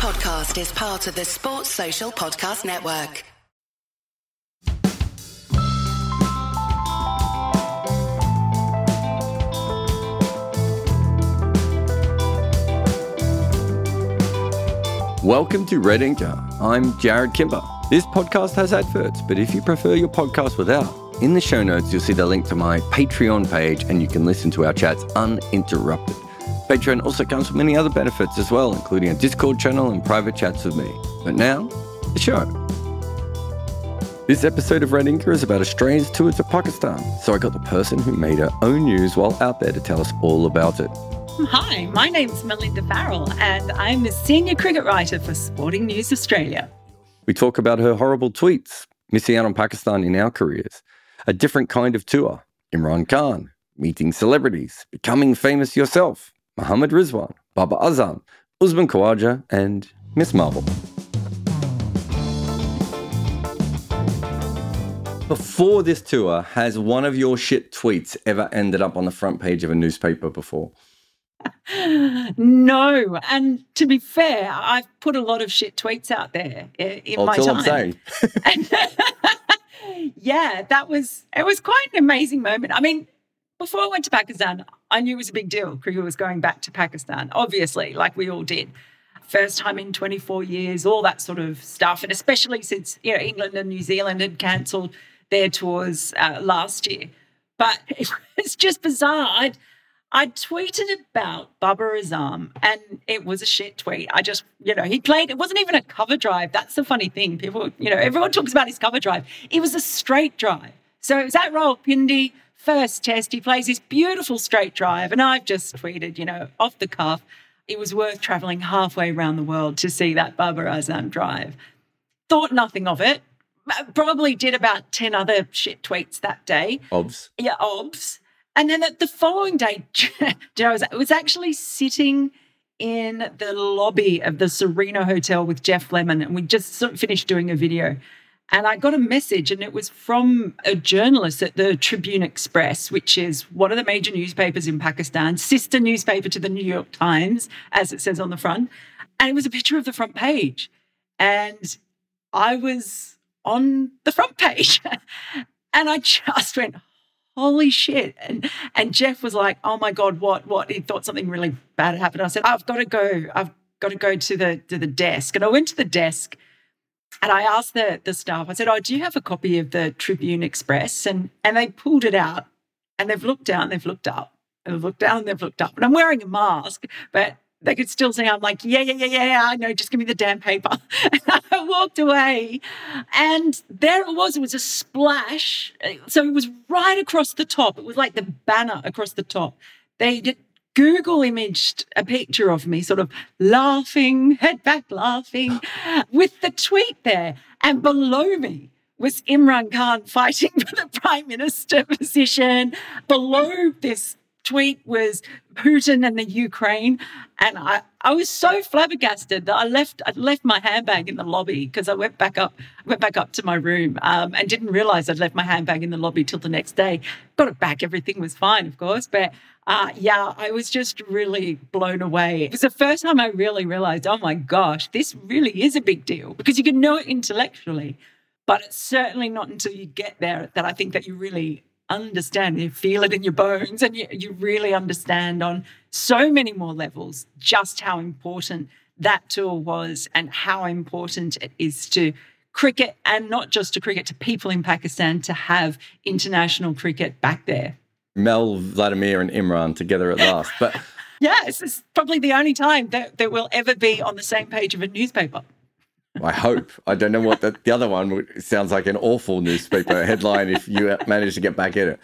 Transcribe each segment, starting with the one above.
podcast is part of the Sports Social Podcast Network. Welcome to Red Inker. I'm Jarrod Kimber. This podcast has adverts, but if you prefer your podcast without, in the show notes you'll see the link to my Patreon page and you can listen to our chats uninterrupted. Patreon also comes with many other benefits as well, including a Discord channel and private chats with me. But now, the show. This episode of Red Inker is about Australia's tour to Pakistan, so I got the person who made her own news while out there to tell us all about it. Hi, my name's Melinda Farrell, and I'm a senior cricket writer for Sporting News Australia. We talk about her horrible tweets, missing out on Pakistan in our careers, a different kind of tour, Imran Khan, meeting celebrities, becoming famous yourself, Mohammad Rizwan, Babar Azam, Usman Khawaja, and Miss Marvel. Before this tour, has one of your shit tweets ever ended up on the front page of a newspaper before? no, and to be fair, I've put a lot of shit tweets out there eh, in That's my all time. I'm saying. And- yeah, that was it was quite an amazing moment. I mean, before I went to Pakistan, I knew it was a big deal. Cricket was going back to Pakistan, obviously, like we all did. First time in 24 years, all that sort of stuff, and especially since you know England and New Zealand had cancelled their tours uh, last year. But it's just bizarre. I'd, I tweeted about Babar Azam and it was a shit tweet. I just, you know, he played, it wasn't even a cover drive. That's the funny thing. People, you know, everyone talks about his cover drive. It was a straight drive. So it was at Rawalpindi, first test. He plays this beautiful straight drive. And I've just tweeted, you know, off the cuff, it was worth traveling halfway around the world to see that Babar Azam drive. Thought nothing of it. Uh, probably did about 10 other shit tweets that day Obs. yeah, obs. And then the, the following day, I was, was actually sitting in the lobby of the Serena Hotel with Geoff Lemon, and we just sort of finished doing a video. And I got a message, and it was from a journalist at the Tribune Express, which is one of the major newspapers in Pakistan, sister newspaper to the New York Times, as it says on the front. And it was a picture of the front page. And I was on the front page. and I just went, holy shit. And and Geoff was like, oh my God, what, what? He thought something really bad had happened. I said, I've got to go. I've got to go to the to the desk. And I went to the desk and I asked the the staff, I said, Oh, do you have a copy of the Tribune Express? And and they pulled it out and they've looked down, they've looked up, and they've looked down, they've looked up. And I'm wearing a mask, but they could still see I'm like, yeah, yeah, yeah, yeah, yeah, I know, just give me the damn paper. And I walked away. And there it was. It was a splash. So it was right across the top. It was like the banner across the top. They did Google imaged a picture of me, sort of laughing, head back laughing, with the tweet there. And below me was Imran Khan fighting for the prime minister position. Below this tweet was Putin and the Ukraine. And I, I was so flabbergasted that I left I left my handbag in the lobby because I went back up went back up to my room um, and didn't realize I'd left my handbag in the lobby till the next day. Got it back, everything was fine, of course. But uh, yeah, I was just really blown away. It was the first time I really realized, oh my gosh, this really is a big deal because you can know it intellectually, but it's certainly not until you get there that I think that you really understand you feel it in your bones and you, you really understand on so many more levels just how important that tour was and how important it is to cricket and not just to cricket to people in pakistan to have international cricket back there Mel, Vladimir, and Imran together at last. But yes it's probably the only time that, that we'll ever be on the same page of a newspaper I hope. I don't know what the, the other one sounds like an awful newspaper headline if you manage to get back in it.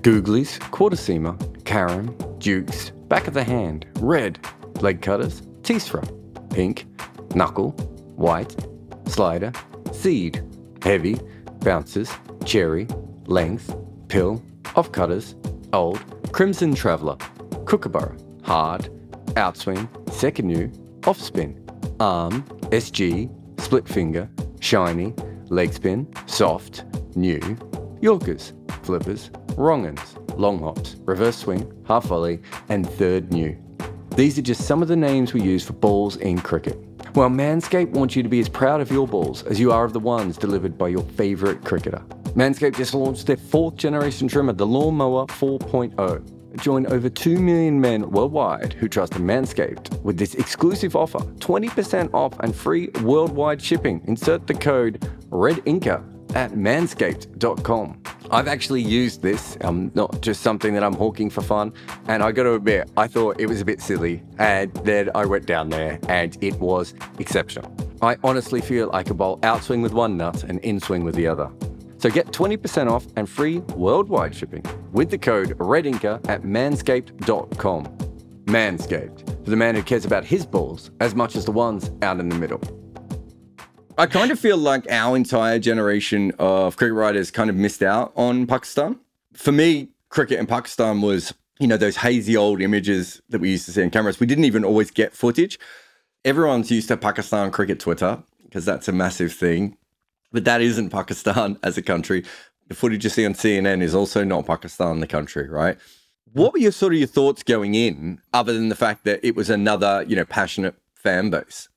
Googlies, quarter seamer, carom, dukes, back of the hand, red, leg cutters, teesra, pink, knuckle, white, slider, seed, heavy, bounces, cherry, length, pill, off cutters, old, crimson traveller, kookaburra, hard, outswing, second new, off spin, arm, SG, split finger, shiny, leg spin, soft, new, Yorkers, flippers, wrong uns, long hops, reverse swing, half volley, and third new. These are just some of the names we use for balls in cricket. Well, Manscaped wants you to be as proud of your balls as you are of the ones delivered by your favourite cricketer. Manscaped just launched their fourth generation trimmer, the Lawnmower 4.0. Join over 2 million men worldwide who trust Manscaped with this exclusive offer 20% off and free worldwide shipping. Insert the code REDINCA at manscaped.com. I've actually used this, um, not just something that I'm hawking for fun. And I got to admit, I thought it was a bit silly. And then I went down there and it was exceptional. I honestly feel I could bowl outswing with one nut and inswing with the other. So get 20% off and free worldwide shipping with the code REDINKA at manscaped.com. Manscaped, for the man who cares about his balls as much as the ones out in the middle. I kind of feel like our entire generation of cricket writers kind of missed out on Pakistan. For me, cricket in Pakistan was, you know, those hazy old images that we used to see on cameras. We didn't even always get footage. Everyone's used to Pakistan cricket Twitter because that's a massive thing. But that isn't Pakistan as a country. The footage you see on CNN is also not Pakistan, the country, right? What were your sort of your thoughts going in, other than the fact that it was another, you know, passionate fan base?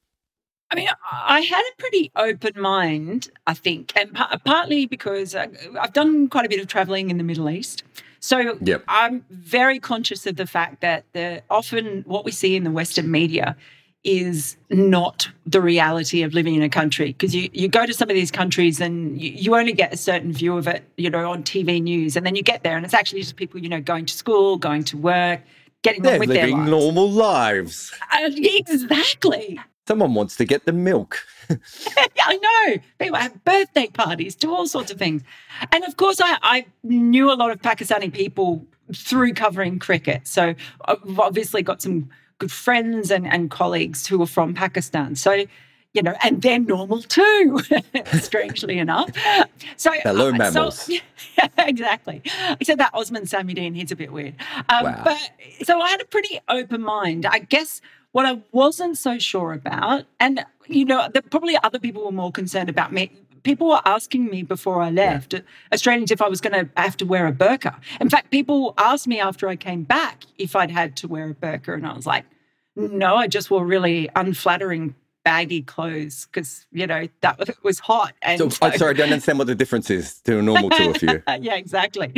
I mean, I had a pretty open mind, I think, and partly because uh, I've done quite a bit of traveling in the Middle East. So yep. I'm very conscious of the fact that the, often what we see in the Western media is not the reality of living in a country because you, you go to some of these countries and you, you, only get a certain view of it, you know, on TV news. And then you get there and it's actually just people, you know, going to school, going to work, getting They're on with living their lives. normal lives. Uh, exactly. Someone wants to get the milk. I know. People have birthday parties, do all sorts of things. And of course, I, I knew a lot of Pakistani people through covering cricket. So I've obviously got some good friends and, and colleagues who are from Pakistan. So, you know, and they're normal too, strangely enough. So, hello, uh, mammals. So, yeah, exactly. Except that Osman Samiuddin, he's a bit weird. Um, Wow. But so I had a pretty open mind. I guess what I wasn't so sure about, and you know, the, probably other people were more concerned about me. People were asking me before I left, Australians, if I was going to have to wear a burqa. In fact, people asked me after I came back if I'd had to wear a burqa, and I was like, no, I just wore really unflattering baggy clothes because you know that it was hot. And So, I'm sorry, I don't understand what the difference is to a normal tour for you. yeah, exactly.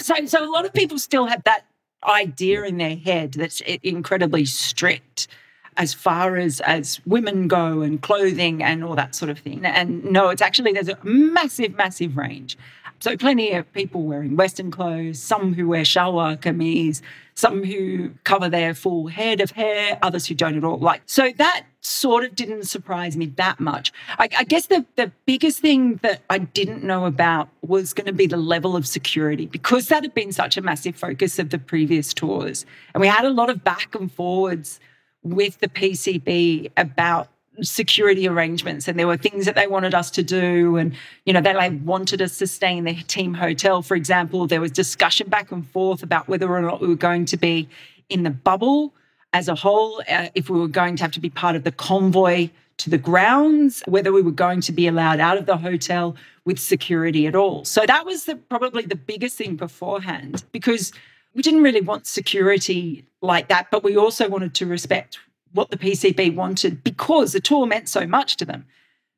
So, so a lot of people still have that idea in their head that's incredibly strict as far as as women go and clothing and all that sort of thing. And no, it's actually there's a massive, massive range. So plenty of people wearing Western clothes, some who wear shalwar kameez, some who cover their full head of hair, others who don't at all. Like so that sort of didn't surprise me that much. I, I guess the the biggest thing that I didn't know about was going to be the level of security because that had been such a massive focus of the previous tours, and we had a lot of back and forwards with the PCB about security arrangements and there were things that they wanted us to do and you know they like wanted us to stay in the team hotel for example. There was discussion back and forth about whether or not we were going to be in the bubble as a whole uh, if we were going to have to be part of the convoy to the grounds whether we were going to be allowed out of the hotel with security at all. So that was the, probably the biggest thing beforehand because we didn't really want security like that, but we also wanted to respect what the PCB wanted because the tour meant so much to them.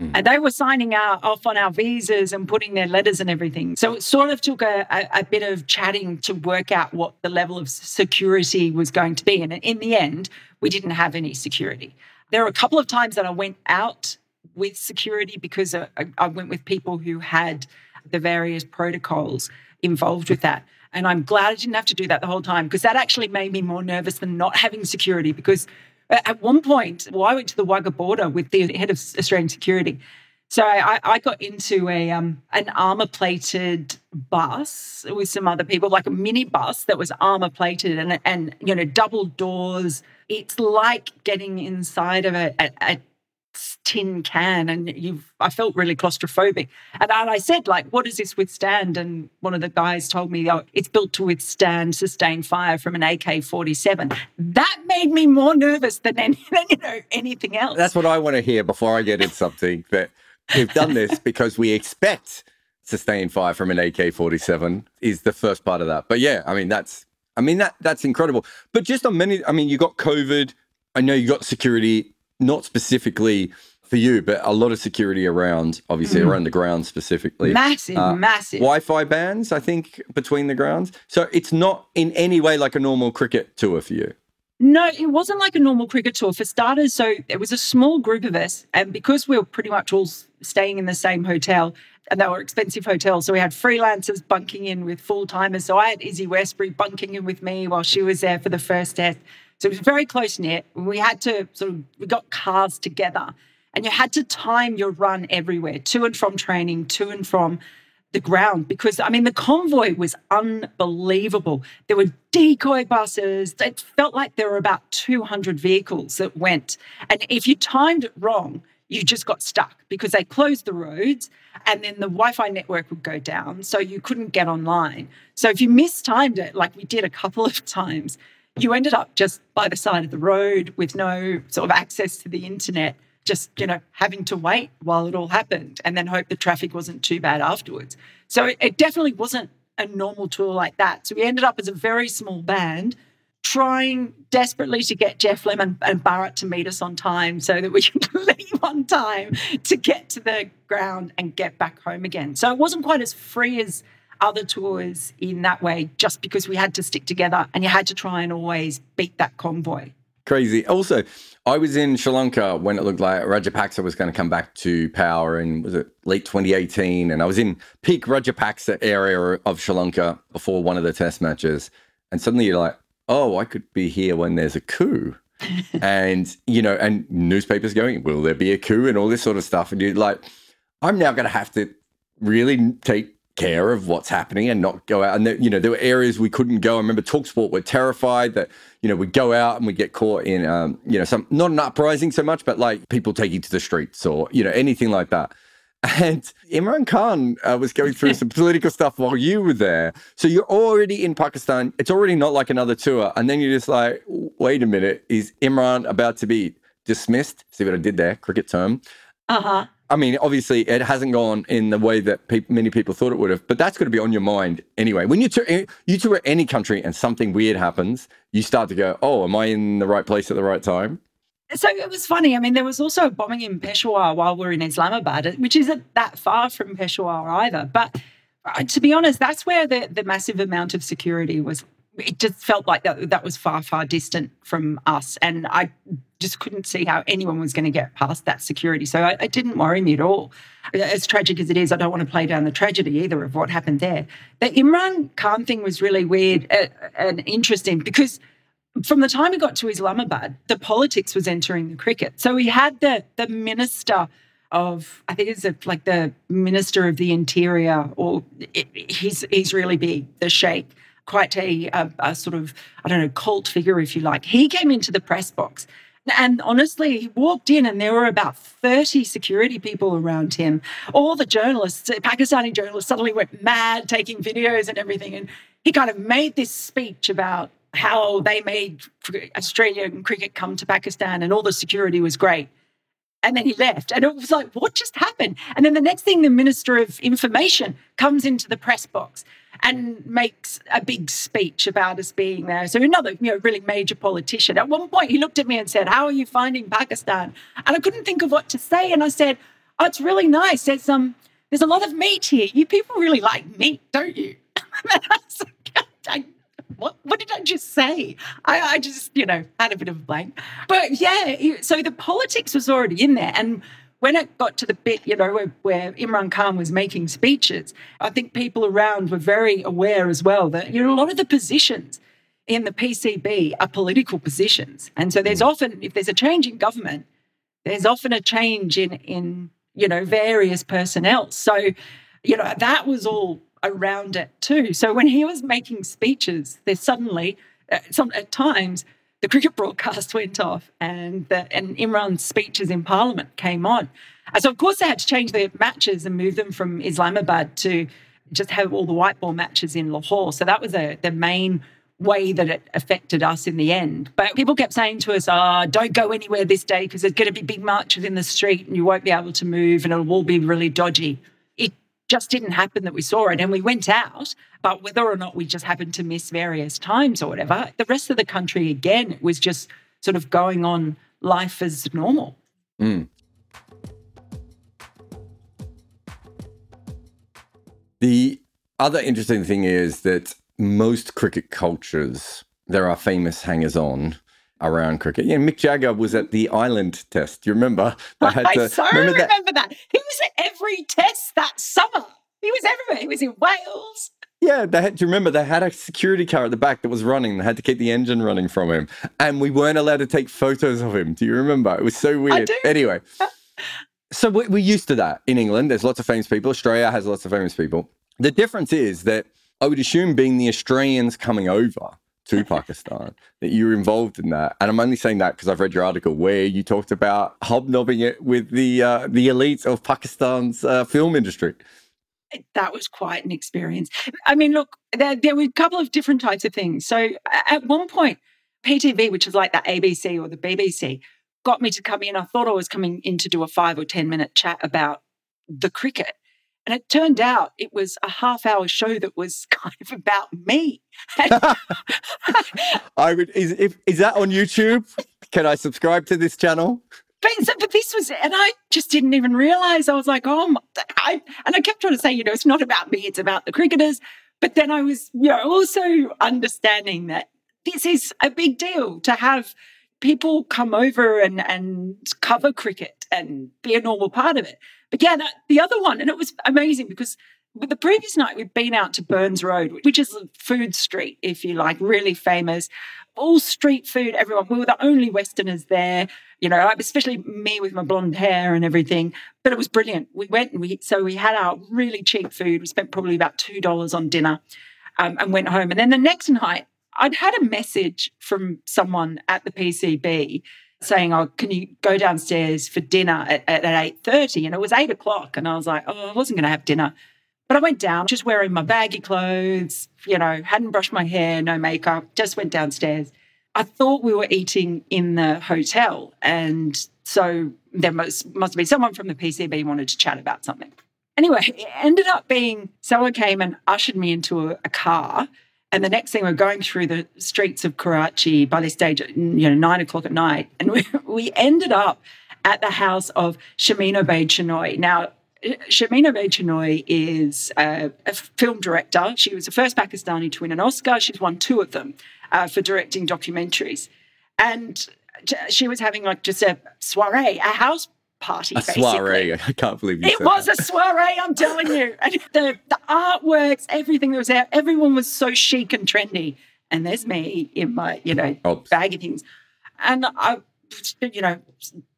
Hmm. And they were signing our, off on our visas and putting their letters and everything. So it sort of took a, a, a bit of chatting to work out what the level of security was going to be. And in the end, we didn't have any security. There were a couple of times that I went out with security because uh, I, I went with people who had the various protocols involved with that. And I'm glad I didn't have to do that the whole time because that actually made me more nervous than not having security. Because at one point, well, I went to the Wagah border with the head of Australian security. So I, I got into a um, an armor plated bus with some other people, like a mini bus that was armor plated and and you know double doors. It's like getting inside of a, a, a tin can and you've I felt really claustrophobic. And I said, like, what does this withstand? And one of the guys told me, oh, it's built to withstand sustained fire from an AK-47. That made me more nervous than any than, you know, anything else. That's what I want to hear before I get in something. That we've done this because we expect sustained fire from an AK 47 is the first part of that. But yeah, I mean, that's I mean that that's incredible. But just on many, I mean, you got COVID. I know you got security, not specifically for you, but a lot of security around, obviously Mm. around the ground specifically. Massive, Uh, massive. Wi-Fi bands, I think, between the grounds. So it's not in any way like a normal cricket tour for you. No, it wasn't like a normal cricket tour. For starters, so it was a small group of us, and because we were pretty much all staying in the same hotel, and they were expensive hotels, so we had freelancers bunking in with full timers. So I had Izzy Westbury bunking in with me while she was there for the first test. So it was very close knit. We had to sort of we got cars together, and you had to time your run everywhere, to and from training, to and from the ground because I mean the convoy was unbelievable. There were decoy buses. It felt like there were about 200 vehicles that went. And if you timed it wrong, you just got stuck because they closed the roads and then the Wi-Fi network would go down. So you couldn't get online. So if you mistimed it, like we did a couple of times, you ended up just by the side of the road with no sort of access to the internet just you know having to wait while it all happened and then hope the traffic wasn't too bad afterwards. So it, it definitely wasn't a normal tour like that. So we ended up as a very small band trying desperately to get geoff lemon and barrett to meet us on time so that we could leave on time to get to the ground and get back home again. So it wasn't quite as free as other tours in that way just because we had to stick together and you had to try and always beat that convoy Crazy. Also, I was in Sri Lanka when it looked like Rajapaksa was going to come back to power in was it late 2018, and I was in peak Rajapaksa area of Sri Lanka before one of the test matches, and suddenly you're like, oh, I could be here when there's a coup. and you know, and newspapers going, will there be a coup and all this sort of stuff, and you're like, I'm now going to have to really take care of what's happening and not go out. And there, you know, there were areas we couldn't go. I remember Talksport were terrified that you know we'd go out and we'd get caught in um, you know some not an uprising so much, but like people taking to the streets or you know anything like that. And Imran Khan uh, was going through some political stuff while you were there. So you're already in Pakistan. It's already not like another tour. And then you're just like, wait a minute, is Imran about to be dismissed? See what I did there? Cricket term. uh-huh I mean, obviously, it hasn't gone in the way that peop many people thought it would have, but that's going to be on your mind anyway. When you tour, you tour any country and something weird happens, you start to go, "Oh, am I in the right place at the right time?" So it was funny. I mean, there was also a bombing in Peshawar while we are in Islamabad, which isn't that far from Peshawar either. But uh, to be honest, that's where the, the massive amount of security was. It just felt like that, that was far, far distant from us. And I just couldn't see how anyone was going to get past that security. So I, it didn't worry me at all. As tragic as it is, I don't want to play down the tragedy either of what happened there. The Imran Khan thing was really weird and interesting because from the time he got to Islamabad, the politics was entering the cricket. So we had the the minister of, I think it's like the minister of the interior, or he's he's really big, the sheikh, quite a, a, a sort of I don't know cult figure if you like. He came into the press box. And honestly, he walked in and there were about 30 security people around him. All the journalists, Pakistani journalists, suddenly went mad taking videos and everything. And he kind of made this speech about how they made Australian cricket come to Pakistan and all the security was great. And then he left. And it was like, what just happened? And then the next thing, the Minister of Information comes into the press box and makes a big speech about us being there. So another, you know, really major politician. At one point, he looked at me and said, "How are you finding Pakistan?" And I couldn't think of what to say. And I said, "Oh, it's really nice. There's um, there's a lot of meat here. You people really like meat, don't you?" what, what did I just say? I, I just, you know, had a bit of a blank. But yeah, so the politics was already in there. And when it got to the bit, you know, where, where Imran Khan was making speeches, I think people around were very aware as well that, you know, a lot of the positions in the PCB are political positions. And so there's often, if there's a change in government, there's often a change in, in you know, various personnel. So, you know, that was all around it too. So when he was making speeches, there's suddenly, uh, some at times, the cricket broadcast went off and the, and Imran's speeches in Parliament came on. And so of course they had to change their matches and move them from Islamabad to just have all the white ball matches in Lahore. So that was a, the main way that it affected us in the end. But people kept saying to us, oh, don't go anywhere this day because there's going to be big marches in the street and you won't be able to move and it'll all be really dodgy. Just didn't happen that we saw it. And we went out, but whether or not we just happened to miss various times or whatever, the rest of the country, again, was just sort of going on life as normal. Mm. The other interesting thing is that most cricket cultures, there are famous hangers on around cricket. Yeah, Mick Jagger was at the Island Test. Do you remember? I, had to, I so remember, remember that? that. He was at every test that summer. He was everywhere. He was in Wales. Yeah, they had, do you remember they had a security car at the back that was running? They had to keep the engine running from him. And we weren't allowed to take photos of him. Do you remember? It was so weird. I do. Anyway. so we're used to that in England. There's lots of famous people. Australia has lots of famous people. The difference is that I would assume being the Australians coming over to Pakistan that you were involved in that. And I'm only saying that because I've read your article where you talked about hobnobbing it with the uh, the elites of Pakistan's uh, film industry. That was quite an experience. I mean, look, there, there were a couple of different types of things. So at one point, PTV, which is like the ABC or the BBC, got me to come in. I thought I was coming in to do a five or 10 minute chat about the cricket. And it turned out it was a half hour show that was kind of about me. I would, is, if, is that on YouTube? Can I subscribe to this channel? But, but this was, and I just didn't even realize. I was like, oh, my, I, and I kept trying to say, you know, it's not about me, it's about the cricketers. But then I was, you know, also understanding that this is a big deal to have people come over and, and cover cricket and be a normal part of it. But yeah, that, the other one, and it was amazing because the previous night we'd been out to Burns Road, which is a food street, if you like, really famous. All street food, everyone. We were the only Westerners there, you know, especially me with my blonde hair and everything. But it was brilliant. We went and we, so we had our really cheap food. We spent probably about $2 on dinner um, and went home. And then the next night, I'd had a message from someone at the PCB saying, "Oh, can you go downstairs for dinner at, at, eight 30? And it was eight o'clock, and I was like, "Oh, I wasn't going to have dinner." But I went down, just wearing my baggy clothes, you know, hadn't brushed my hair, no makeup, just went downstairs. I thought we were eating in the hotel, and so there must must have been someone from the PCB wanted to chat about something. Anyway, it ended up being someone came and ushered me into a, a car and the next thing, we're going through the streets of Karachi by this stage you know nine o'clock at night, and we, we ended up at the house of Sharmeen Obaid Chinoy. Now, Sharmeen Obaid Chinoy is a, a, film director. She was the first Pakistani to win an Oscar. She's won two of them uh, for directing documentaries, and she was having like just a soiree, a house party. A basically. soiree. I can't believe you it was that. a soiree. I'm telling you, and the the artworks, everything that was out, everyone was so chic and trendy. And there's me in my you know Oops. bag of things, and I, you know,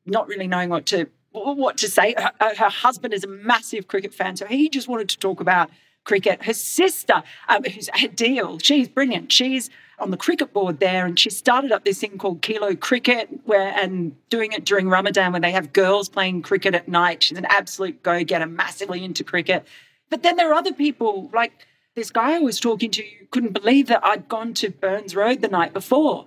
not really knowing what to what to say. Her, her husband is a massive cricket fan, so he just wanted to talk about cricket. Her sister, um, who's Adil, she's brilliant. She's on the cricket board there, and she started up this thing called Kilo Cricket, where and doing it during Ramadan, when they have girls playing cricket at night. She's an absolute go-getter, massively into cricket. But then there are other people like this guy I was talking to. Couldn't believe that I'd gone to Burns Road the night before.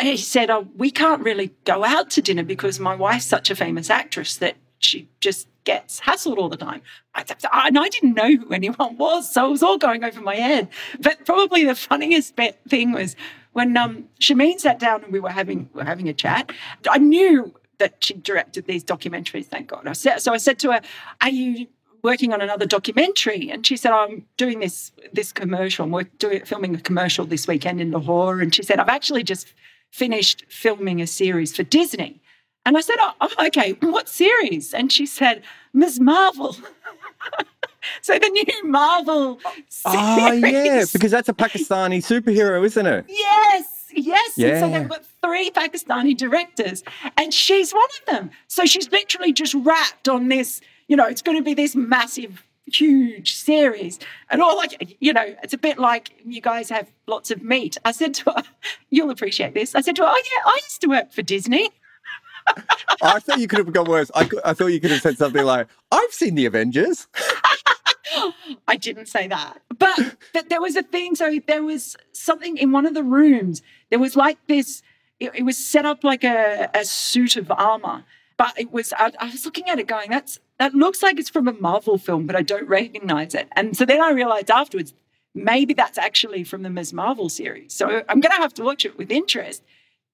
he said, "Oh, we can't really go out to dinner because my wife's such a famous actress that she just gets hassled all the time. And I didn't know who anyone was, so it was all going over my head. But probably the funniest thing was when um, Sharmeen sat down and we were having we were having a chat. I knew that she directed these documentaries. Thank God. I said, so I said to her, "Are you?" working on another documentary and she said i'm doing this this commercial i'm doing filming a commercial this weekend in lahore and she said i've actually just finished filming a series for disney and I said, oh, oh, okay, what series? And she said, Ms. Marvel. so the new Marvel series. Oh, yeah, because that's a Pakistani superhero, isn't it? Yes, yes. Yeah. And so they've got three Pakistani directors, and she's one of them. So she's literally just wrapped on this, you know, it's going to be this massive huge series and all like you know it's a bit like you guys have lots of meat i said to her you'll appreciate this i said to her oh yeah i used to work for disney I thought you could have gone worse. I, I thought you could have said something like, I've seen the Avengers. I didn't say that. But, but there was a thing. So there was something in one of the rooms. There was like this, it, it was set up like a, a suit of armor. but it was, I, I was looking at it going, that's, that looks like it's from a Marvel film, but I don't recognize it. And so then I realized afterwards, maybe that's actually from the Ms. Marvel series. So I'm going to have to watch it with interest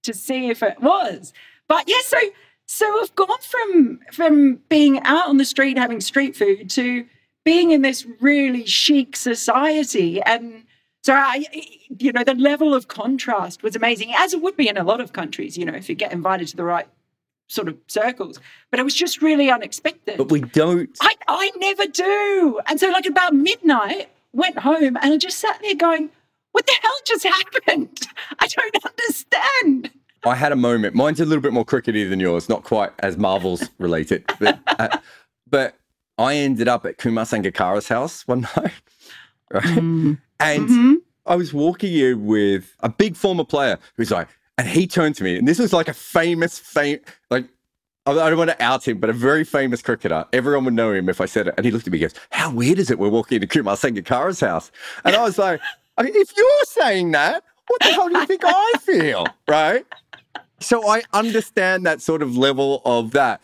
to see if it was. But yeah, so so I've gone from from being out on the street having street food to being in this really chic society and so I, you know, the level of contrast was amazing, as it would be in a lot of countries, you know, if you get invited to the right sort of circles. But it was just really unexpected. But we don't. I, I never do. And so, like, about midnight, went home and I just sat there going, what the hell just happened? I don't understand. I had a moment. Mine's a little bit more crickety than yours, not quite as Marvels related. But, uh, but I ended up at Kumar Sangakkara's house one night. Right? Mm. And mm-hmm. I was walking in with a big former player who's like, and he turned to me, and this was like a famous, fame, like, I don't want to out him, but a very famous cricketer. Everyone would know him if I said it. And he looked at me and goes, How weird is it we're walking into Kumar Sangakkara's house? And I was like, If you're saying that, what the hell do you think I feel? Right? So I understand that sort of level of that.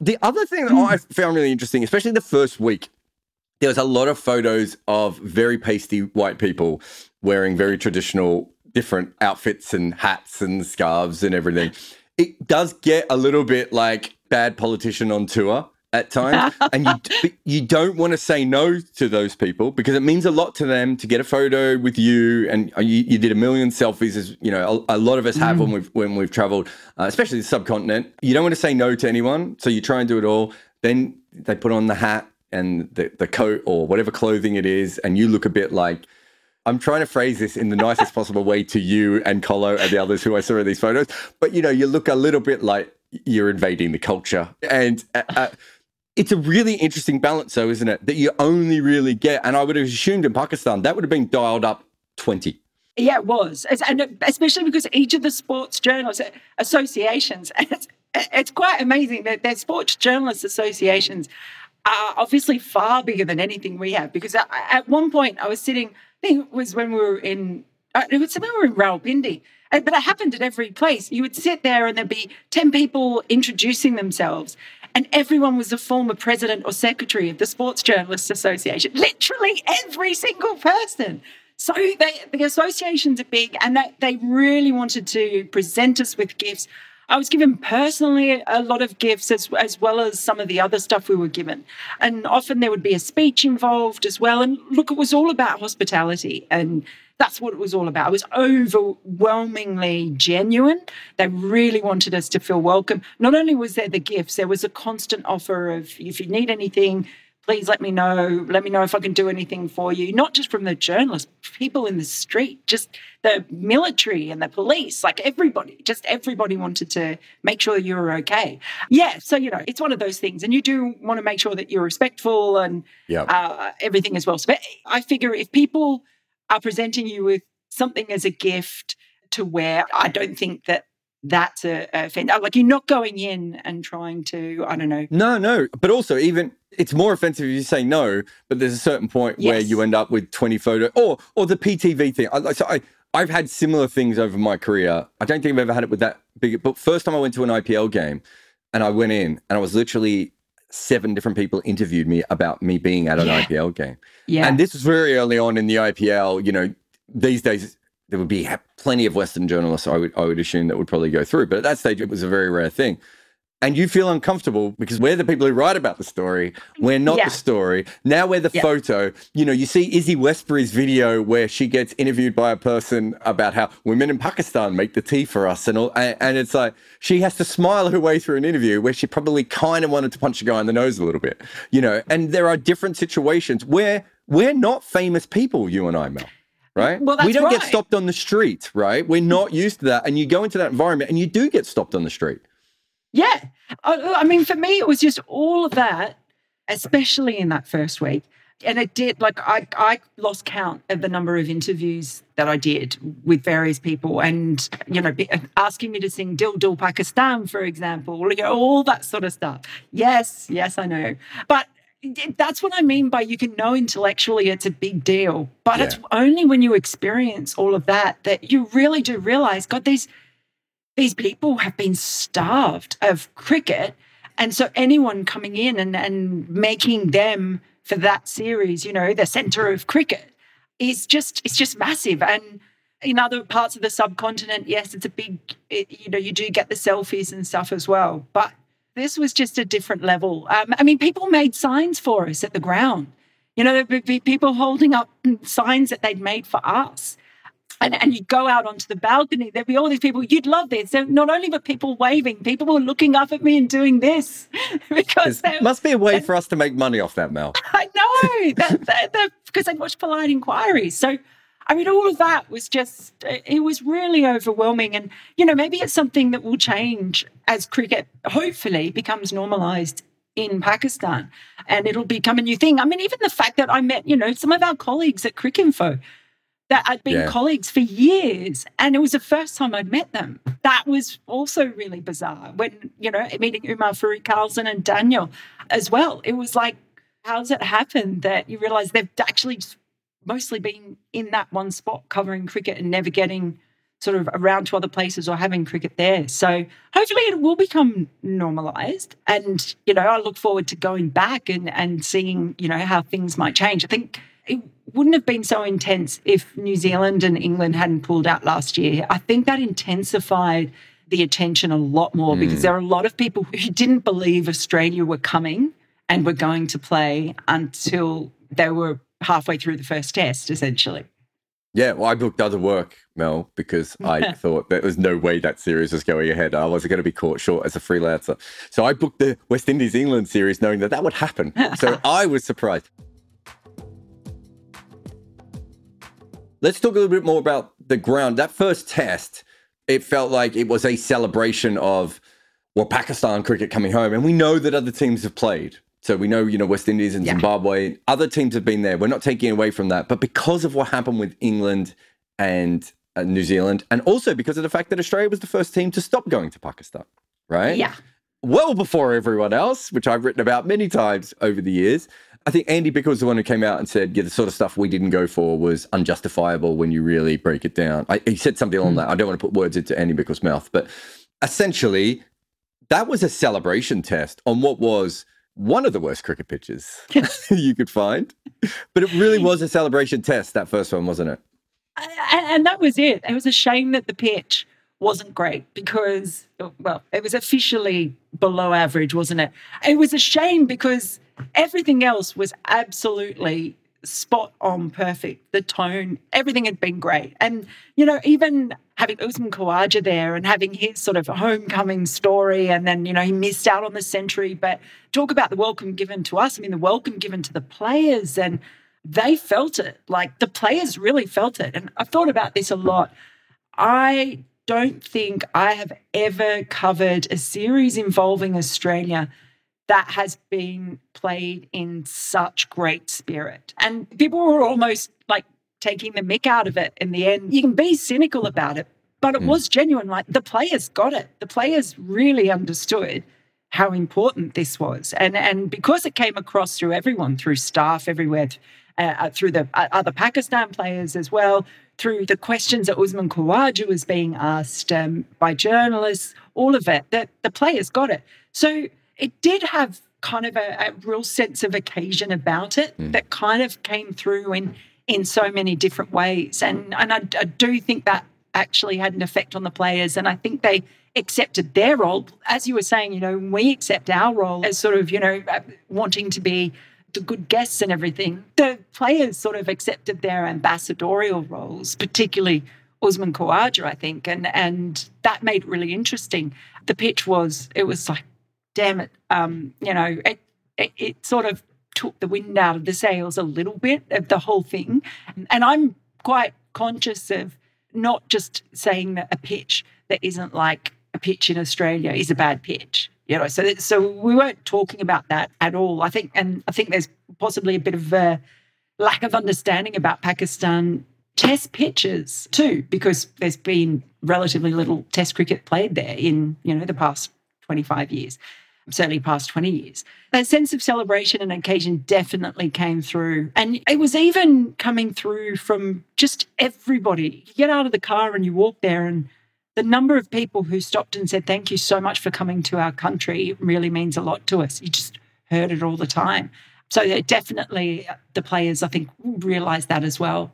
The other thing that I hmm. found really interesting, especially the first week, there was a lot of photos of very pasty white people wearing very traditional different outfits and hats and scarves and everything. It does get a little bit like bad politician on tour at times and you you don't want to say no to those people because it means a lot to them to get a photo with you and you, you did a million selfies as you know a, a lot of us have mm. when we've when we've traveled uh, especially the subcontinent you don't want to say no to anyone so you try and do it all then they put on the hat and the, the coat or whatever clothing it is, and you look a bit like I'm trying to phrase this in the nicest possible way to you and Colo and the others who I saw in these photos, but you know, you look a little bit like you're invading the culture. And uh, uh, it's a really interesting balance, though, isn't it? That you only really get, and I would have assumed in Pakistan that would have been dialed up 20. Yeah, it was. And especially because each of the sports journalists associations, it's, it's quite amazing that their sports journalists associations are obviously far bigger than anything we have. Because at one point I was sitting, I think it was when we were in, uh, it was when we were in Rawalpindi, but it happened at every place. You would sit there and there'd be 10 people introducing themselves, and everyone was a former president or secretary of the Sports Journalists Association. Literally every single person. So they, the associations are big, and they, they really wanted to present us with gifts I was given personally a lot of gifts as, as well as some of the other stuff we were given. And often there would be a speech involved as well. And look, it was all about hospitality. And that's what it was all about. It was overwhelmingly genuine. They really wanted us to feel welcome. Not only was there the gifts, there was a constant offer of if you need anything, please let me know. Let me know if I can do anything for you. Not just from the journalists, people in the street, just the military and the police, like everybody, just everybody wanted to make sure you were okay. Yeah. So, you know, it's one of those things. And you do want to make sure that you're respectful and yep. uh, everything as well. So I figure if people are presenting you with something as a gift to wear, I don't think that that's a, a offense. Like you're not going in and trying to, I don't know. No, no. But also, even it's more offensive if you say no, but there's a certain point yes. where you end up with 20 photos or or the PTV thing. I, so I, I've had similar things over my career. I don't think I've ever had it with that big. But first time I went to an IPL game and I went in and I was literally seven different people interviewed me about me being at an yeah. IPL game. Yeah. And this was very early on in the IPL. You know, these days there would be plenty of Western journalists, I would, I would assume, that would probably go through. But at that stage, it was a very rare thing. And you feel uncomfortable because we're the people who write about the story. We're not yeah. the story. Now we're the yeah. photo. You know, you see Izzy Westbury's video where she gets interviewed by a person about how women in Pakistan make the tea for us. And, all, and, and it's like she has to smile her way through an interview where she probably kind of wanted to punch a guy in the nose a little bit, you know. And there are different situations where we're not famous people, you and I, Mel right? Well, we don't right. get stopped on the street, right? We're not used to that. And you go into that environment and you do get stopped on the street. Yeah. I, I mean, for me, it was just all of that, especially in that first week. And it did, like, I, I lost count of the number of interviews that I did with various people and, you know, asking me to sing Dil Dil Pakistan, for example, you know, all that sort of stuff. Yes, yes, I know. But that's what I mean by you can know intellectually it's a big deal, but yeah. it's only when you experience all of that that you really do realize, God, these these people have been starved of cricket And so anyone coming in and, and making them for that series, you know, the center of cricket is just it's just massive. And in other parts of the subcontinent, yes, it's a big, it, you know, you do get the selfies and stuff as well. But this was just a different level. Um, I mean, people made signs for us at the ground. You know, there'd be people holding up signs that they'd made for us. And, and you'd go out onto the balcony, there'd be all these people. You'd love this. So not only were people waving, people were looking up at me and doing this because there must be a way for us to make money off that, Mel. I know that, that, that because they watch polite inquiries. So I mean, all of that was just, uh, it was really overwhelming. And, you know, maybe it's something that will change as cricket hopefully becomes normalized in Pakistan and it'll become a new thing. I mean, even the fact that I met, you know, some of our colleagues at Cricinfo that I'd been yeah. colleagues for years and it was the first time I'd met them. That was also really bizarre when, you know, meeting Umar Farooq Kalson and Danyal as well. It was like, how's it happen that you realize they've actually mostly been in that one spot covering cricket and never getting sort of around to other places or having cricket there. So hopefully it will become normalized. And, you know, I look forward to going back and, and seeing, you know, how things might change. I think it wouldn't have been so intense if New Zealand and England hadn't pulled out last year. I think that intensified the attention a lot more mm. because there are a lot of people who didn't believe Australia were coming and were going to play until they were halfway through the first test, essentially. Yeah, well, I booked other work, Mel, because I thought there was no way that series was going ahead. I was going to be caught short as a freelancer. So I booked the West Indies England series knowing that that would happen. So I was surprised. Let's talk a little bit more about the ground. That first test, it felt like it was a celebration of well, Pakistan cricket coming home. And we know that other teams have played. So we know, you know, West Indies and yeah. Zimbabwe, other teams have been there. We're not taking away from that. But because of what happened with England and uh, New Zealand, and also because of the fact that Australia was the first team to stop going to Pakistan, right? Yeah. Well before everyone else, which I've written about many times over the years. I think Andy Bichel was the one who came out and said, yeah, the sort of stuff we didn't go for was unjustifiable when you really break it down. I, he said something mm. on that. I don't want to put words into Andy Bichel's mouth, but essentially, that was a celebration test on what was one of the worst cricket pitches you could find. But it really was a celebration test, that first one, wasn't it? And that was it. It was a shame that the pitch wasn't great because, well, it was officially below average, wasn't it? It was a shame because everything else was absolutely spot on perfect. The tone, everything had been great. And, you know, even having Usman Khawaja there and having his sort of homecoming story, and then, you know, he missed out on the century. But talk about the welcome given to us. I mean, the welcome given to the players, and they felt it. Like the players really felt it. And I've thought about this a lot. I don't think I have ever covered a series involving Australia that has been played in such great spirit. And people were almost like taking the mick out of it in the end. You can be cynical about it, but it mm. was genuine. Like the players got it. The players really understood how important this was. And, and because it came across through everyone, through staff everywhere, uh, uh through the uh, other Pakistan players as well, through the questions that Usman Khawaja was being asked um, by journalists, all of it, that the players got it. So it did have kind of a, a real sense of occasion about it mm. that kind of came through in in so many different ways. And and I, I do think that actually had an effect on the players. And I think they accepted their role. As you were saying, you know, we accept our role as sort of, you know, uh, wanting to be the good guests and everything. The players sort of accepted their ambassadorial roles, particularly Usman Khawaja, I think. And and that made it really interesting. The pitch was, it was like damn it, um, you know, it, it, it sort of took the wind out of the sails a little bit of the whole thing. And I'm quite conscious of not just saying that a pitch that isn't like a pitch in Australia is a bad pitch. You know, so so we weren't talking about that at all. I think, and I think there's possibly a bit of a lack of understanding about Pakistan test pitches too, because there's been relatively little test cricket played there in you know the past 25 years certainly past 20 years. That sense of celebration and occasion definitely came through. And it was even coming through from just everybody. You get out of the car and you walk there, and the number of people who stopped and said, Thank you so much for coming to our country really means a lot to us. You just heard it all the time. So definitely uh, the players, I think, realised that as well.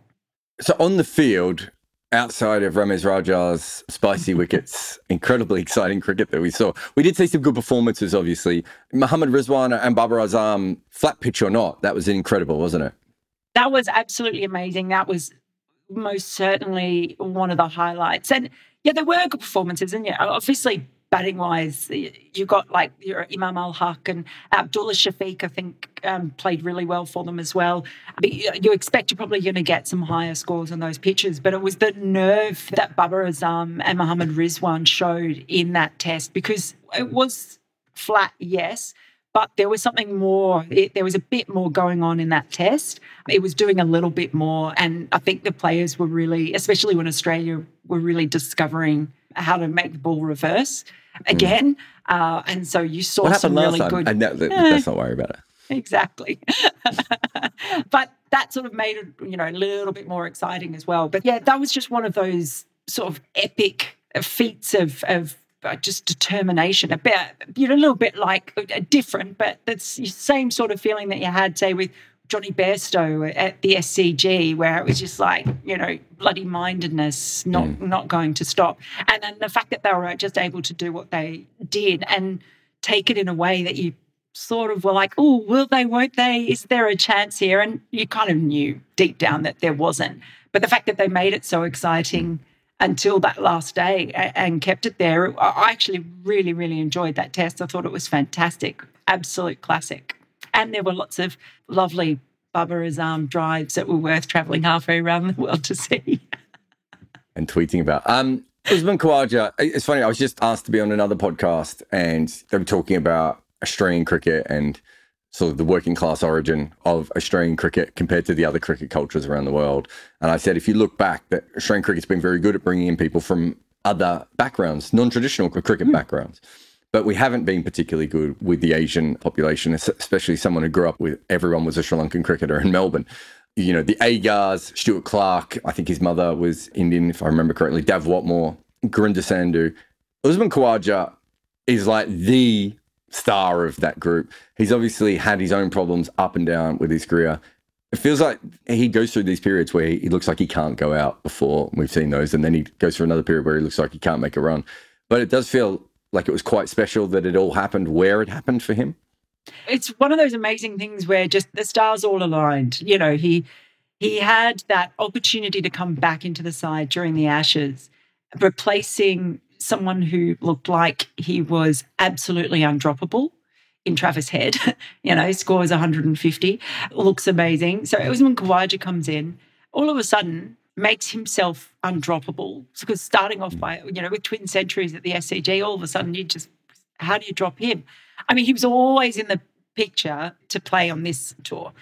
So on the field, outside of Ramiz Raja's spicy wickets, incredibly exciting cricket that we saw. We did see some good performances, obviously. Mohammad Rizwan and Babar Azam, flat pitch or not, that was incredible, wasn't it? That was absolutely amazing. That was most certainly one of the highlights. And yeah, there were good performances, and yeah, obviously batting wise, you got like your Imam-ul-Haq and Abdullah Shafiq, I think, um, played really well for them as well. But you expect you're probably going to get some higher scores on those pitches, but it was the nerve that Babar Azam and Mohammad Rizwan showed in that test because it was flat, yes. But there was something more, it, there was a bit more going on in that test. It was doing a little bit more. And I think the players were really, especially when Australia were really discovering how to make the ball reverse again. Mm. Uh, and so you saw what some really time? good. And that, let's not worry about it. Exactly. but that sort of made it, you know, a little bit more exciting as well. But yeah, that was just one of those sort of epic feats of, of uh, just determination, a bit, you know, a little bit like uh, different, but that's the same sort of feeling that you had, say, with Jonny Bairstow at the SCG, where it was just like, you know, bloody mindedness, not mm. not going to stop. And then the fact that they were just able to do what they did and take it in a way that you sort of were like, oh, will they, won't they? Is there a chance here? And you kind of knew deep down that there wasn't. But the fact that they made it so exciting until that last day and kept it there, I actually really, really enjoyed that test. I thought it was fantastic. Absolute classic. And there were lots of lovely Babar Azam drives that were worth traveling halfway around the world to see. and tweeting about. Um, Usman Khawaja, it's funny, I was just asked to be on another podcast and they were talking about Australian cricket and sort of the working class origin of Australian cricket compared to the other cricket cultures around the world. And I said, if you look back, that Australian cricket's been very good at bringing in people from other backgrounds, non-traditional cricket mm. backgrounds but we haven't been particularly good with the Asian population, especially someone who grew up with everyone was a Sri Lankan cricketer in Melbourne. You know, the Agars, Stuart Clark, I think his mother was Indian, if I remember correctly, Dav Watmore, Gurinder Sandhu. Usman Khawaja is like the star of that group. He's obviously had his own problems up and down with his career. It feels like he goes through these periods where he looks like he can't go out before we've seen those, and then he goes through another period where he looks like he can't make a run. But it does feel like it was quite special that it all happened where it happened for him? It's one of those amazing things where just the stars all aligned. You know, he he had that opportunity to come back into the side during the Ashes, replacing someone who looked like he was absolutely undroppable in Travis Head. you know, scores 150, looks amazing. So it was when Khawaja comes in, all of a sudden makes himself undroppable. Because starting off hmm. by, you know, with twin centuries at the SCG, all of a sudden you just, how do you drop him? I mean, he was always in the picture to play on this tour.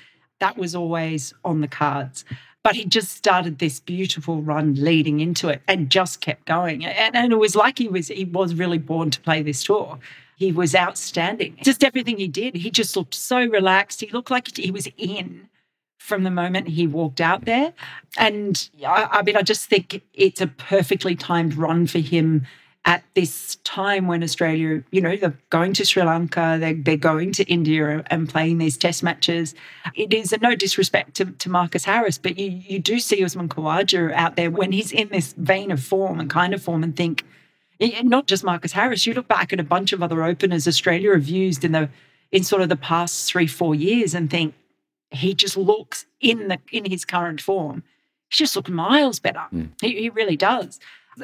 That was always on the cards. But he just started this beautiful run leading into it and just kept going. And, and it was like he was he was really born to play this tour. He was outstanding. Just everything he did. He just looked so relaxed. He looked like he was in from the moment he walked out there. And I, I, mean, I just think it's a perfectly timed run for him at this time when Australia, you know, they're going to Sri Lanka, they're, they're going to India and playing these test matches. It is no disrespect to, to Marcus Harris, but you, you do see Usman Khawaja out there when he's in this vein of form and kind of form and think, not just Marcus Harris, you look back at a bunch of other openers Australia have used in the in sort of the past three, four years and think, he just looks in the in his current form. He just looks miles better. Mm. He, he, really does.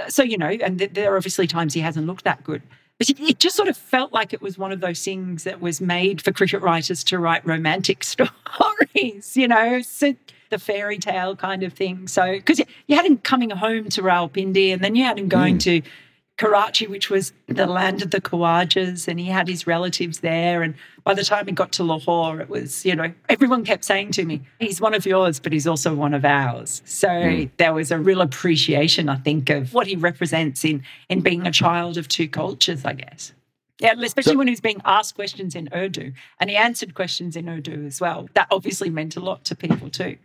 So you know, and th- there are obviously times he hasn't looked that good. But it, it, just sort of felt like it was one of those things that was made for cricket writers to write romantic stories. You know, so the fairy tale kind of thing. So because you had him coming home to Rawalpindi, and then you had him going mm. to Karachi, which was the land of the Khawajas, and he had his relatives there. And by the time he got to Lahore, it was, you know, everyone kept saying to me, he's one of yours, but he's also one of ours. So mm. there was a real appreciation, I think, of what he represents in, in being a child of two cultures, I guess. Yeah, especially so, when he was being asked questions in Urdu and he answered questions in Urdu as well. That obviously meant a lot to people too.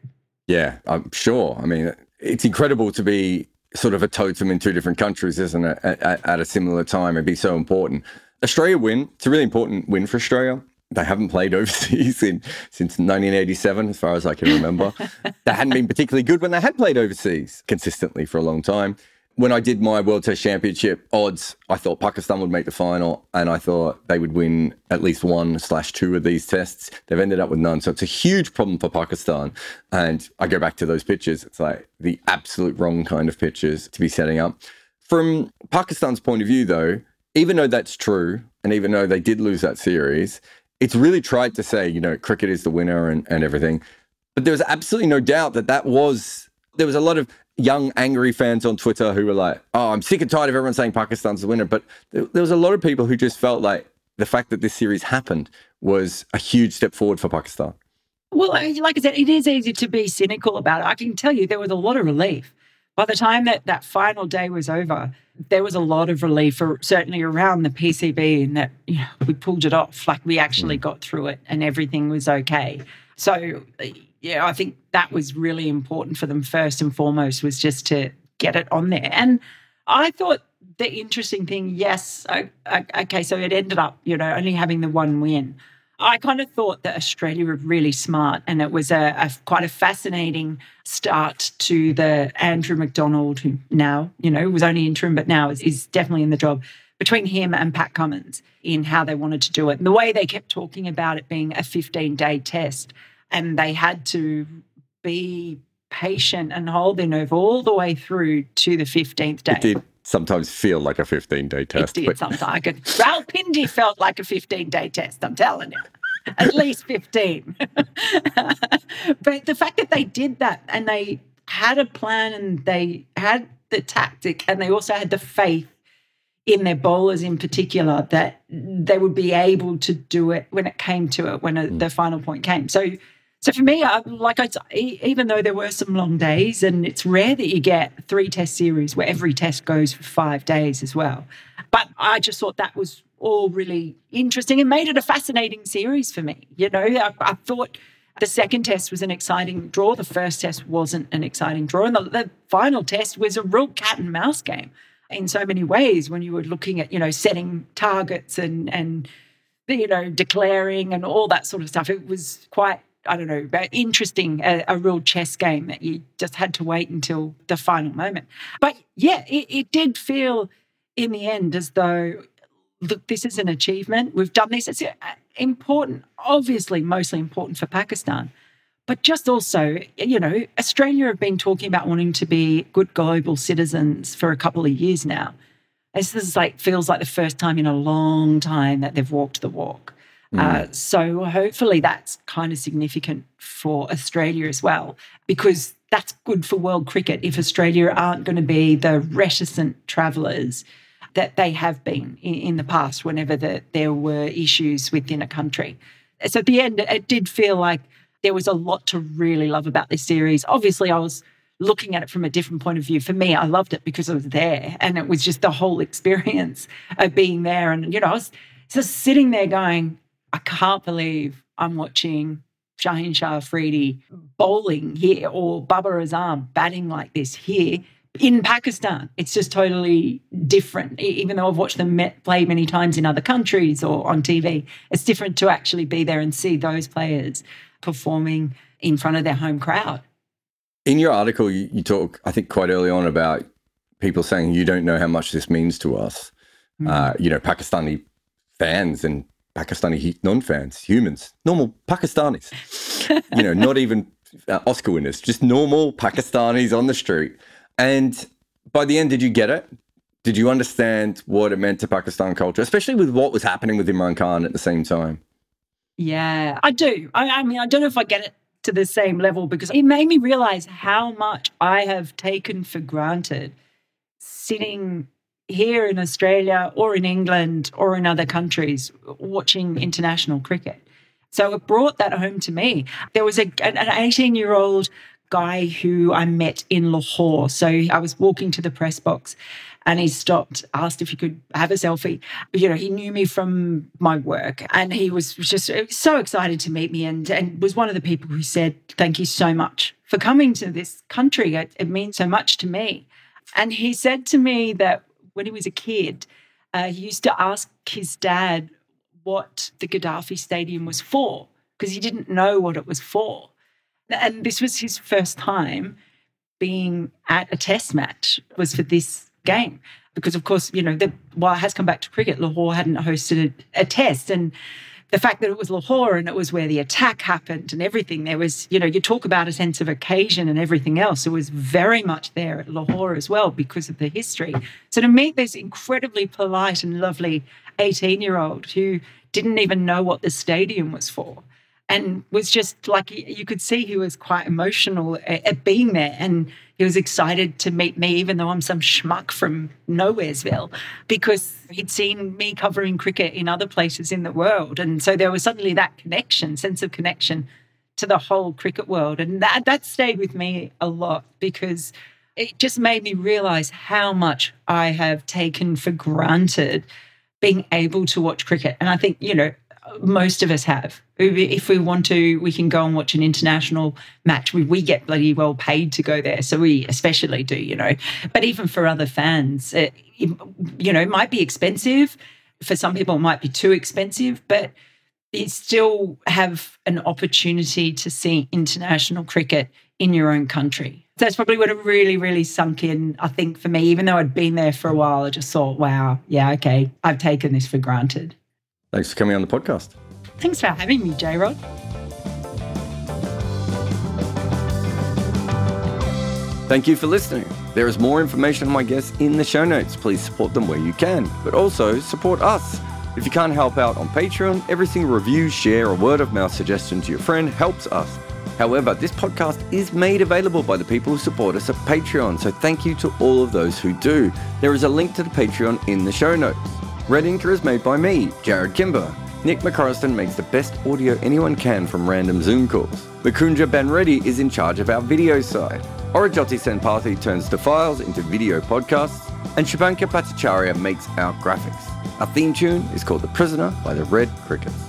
Yeah, I'm sure. I mean, it's incredible to be sort of a totem in two different countries, isn't it? At, at, at a similar time, it'd be so important. Australia win. It's a really important win for Australia. They haven't played overseas in, since 1987, as far as I can remember. they hadn't been particularly good when they had played overseas consistently for a long time when I did my World Test Championship odds, I thought Pakistan would make the final, and I thought they would win at least one slash two of these tests. They've ended up with none, so it's a huge problem for Pakistan. And I go back to those pitches; it's like the absolute wrong kind of pitches to be setting up. From Pakistan's point of view, though, even though that's true, and even though they did lose that series, it's really tried to say, you know, cricket is the winner and, and everything. But there was absolutely no doubt that that was there was a lot of young angry fans on Twitter who were like, "Oh, I'm sick and tired of everyone saying Pakistan's the winner." But there, there was a lot of people who just felt like the fact that this series happened was a huge step forward for Pakistan. Well, like I said, it is easy to be cynical about it. I can tell you there was a lot of relief. By the time that that final day was over, there was a lot of relief, for, certainly around the PCB, and that you know, we pulled it off. Like we actually mm. got through it, and everything was okay. So yeah, I think that was really important for them first and foremost was just to get it on there. And I thought the interesting thing, yes, I, I, okay, so it ended up, you know, only having the one win. I kind of thought that Australia were really smart, and it was a, a, quite a fascinating start to the Andrew McDonald, who now, you know, was only interim, but now is, is definitely in the job between him and Pat Cummins in how they wanted to do it. And the way they kept talking about it being a 15 day test and they had to be patient and hold their nerve all the way through to the 15th day. It did sometimes feel like a 15 day test. It did but... sometimes. Rawalpindi felt like a 15 day test, I'm telling you. At least 15. but the fact that they did that and they had a plan and they had the tactic and they also had the faith in their bowlers in particular that they would be able to do it when it came to it, when mm. the final point came. So so for me, I, like I, even though there were some long days, and it's rare that you get three test series where every test goes for five days as well. But I just thought that was all really interesting and made it a fascinating series for me. You know, I, I thought the second test was an exciting draw. The first test wasn't an exciting draw, and the, the final test was a real cat and mouse game in so many ways. When you were looking at, you know, setting targets and and you know declaring and all that sort of stuff, it was quite I don't know, interesting, a, a, real chess game that you just had to wait until the final moment. But yeah, it, it did feel in the end as though, look, this is an achievement. We've done this. It's uh, important, obviously, mostly important for Pakistan. But just also, you know, Australia have been talking about wanting to be good global citizens for a couple of years now. This is like feels like the first time in a long time that they've walked the walk. Mm. Uh, so hopefully that's kind of significant for Australia as well, because that's good for world cricket if Australia aren't going to be the reticent travellers that they have been in, in the past whenever the, there were issues within a country. So at the end, it did feel like there was a lot to really love about this series. Obviously, I was looking at it from a different point of view. For me, I loved it because I was there and it was just the whole experience of being there. And, you know, I was just sitting there going, I can't believe I'm watching Shaheen Shah Afridi bowling here or Babar Azam batting like this here in Pakistan. It's just totally different. Even though I've watched them play many times in other countries or on TV, it's different to actually be there and see those players performing in front of their home crowd. In your article, you, you talk, I think, quite early on about people saying you don't know how much this means to us. Mm. Uh, you know, Pakistani fans and Pakistani non-fans, humans, normal Pakistanis. you know, not even uh, Oscar winners, just normal Pakistanis on the street. And by the end, did you get it? Did you understand what it meant to Pakistan culture, especially with what was happening with Imran Khan at the same time? Yeah, I do. I, I mean, I don't know if I get it to the same level because it made me realize how much I have taken for granted sitting here in Australia or in England or in other countries watching international cricket. So it brought that home to me. There was a, an 18 year old guy who I met in Lahore. So I was walking to the press box and he stopped, asked if he could have a selfie. You know, he knew me from my work and he was just so excited to meet me and, and was one of the people who said, Thank you so much for coming to this country. It, it means so much to me And he said to me that when he was a kid, uh, he used to ask his dad what the Gaddafi Stadium was for because he didn't know what it was for. And this was his first time being at a test match was for this game because of course you know the, while it has come back to cricket lahore hadn't hosted a, a test and the fact that it was Lahore and it was where the attack happened and everything, there was, you know, you talk about a sense of occasion and everything else. It was very much there at Lahore as well because of the history. So to meet this incredibly polite and lovely 18 year old who didn't even know what the stadium was for and was just like you could see he was quite emotional at, being there and he was excited to meet me even though i'm some schmuck from nowheresville because he'd seen me covering cricket in other places in the world. And so there was suddenly that connection sense of connection to the whole cricket world. And that that stayed with me a lot because it just made me realize how much i have taken for granted being able to watch cricket. And i think you know most of us have. If we want to, we can go and watch an international match. We, we get bloody well paid to go there. So we especially do, you know. But even for other fans, it, it, you know, it might be expensive. For some people, it might be too expensive, but you still have an opportunity to see international cricket in your own country. That's probably what it really, really sunk in, I think, for me. Even though I'd been there for a while, I just thought, wow, yeah, okay, I've taken this for granted. Thanks for coming on the podcast. Thanks for having me, J Rod. Thank you for listening. There is more information on my guests in the show notes. Please support them where you can, but also support us. If you can't help out on Patreon, every single review, share, or word of mouth suggestion to your friend helps us. However, this podcast is made available by the people who support us at Patreon, so thank you to all of those who do. There is a link to the Patreon in the show notes. Red Inker is made by me, Jarrod Kimber. Nick McCorriston makes the best audio anyone can from random Zoom calls. Makunja Banreddy is in charge of our video side. Orajoti Senpathi turns the files into video podcasts. And Shubhankar Bhattacharya makes our graphics. Our theme tune is called The Prisoner by the Red Crickets.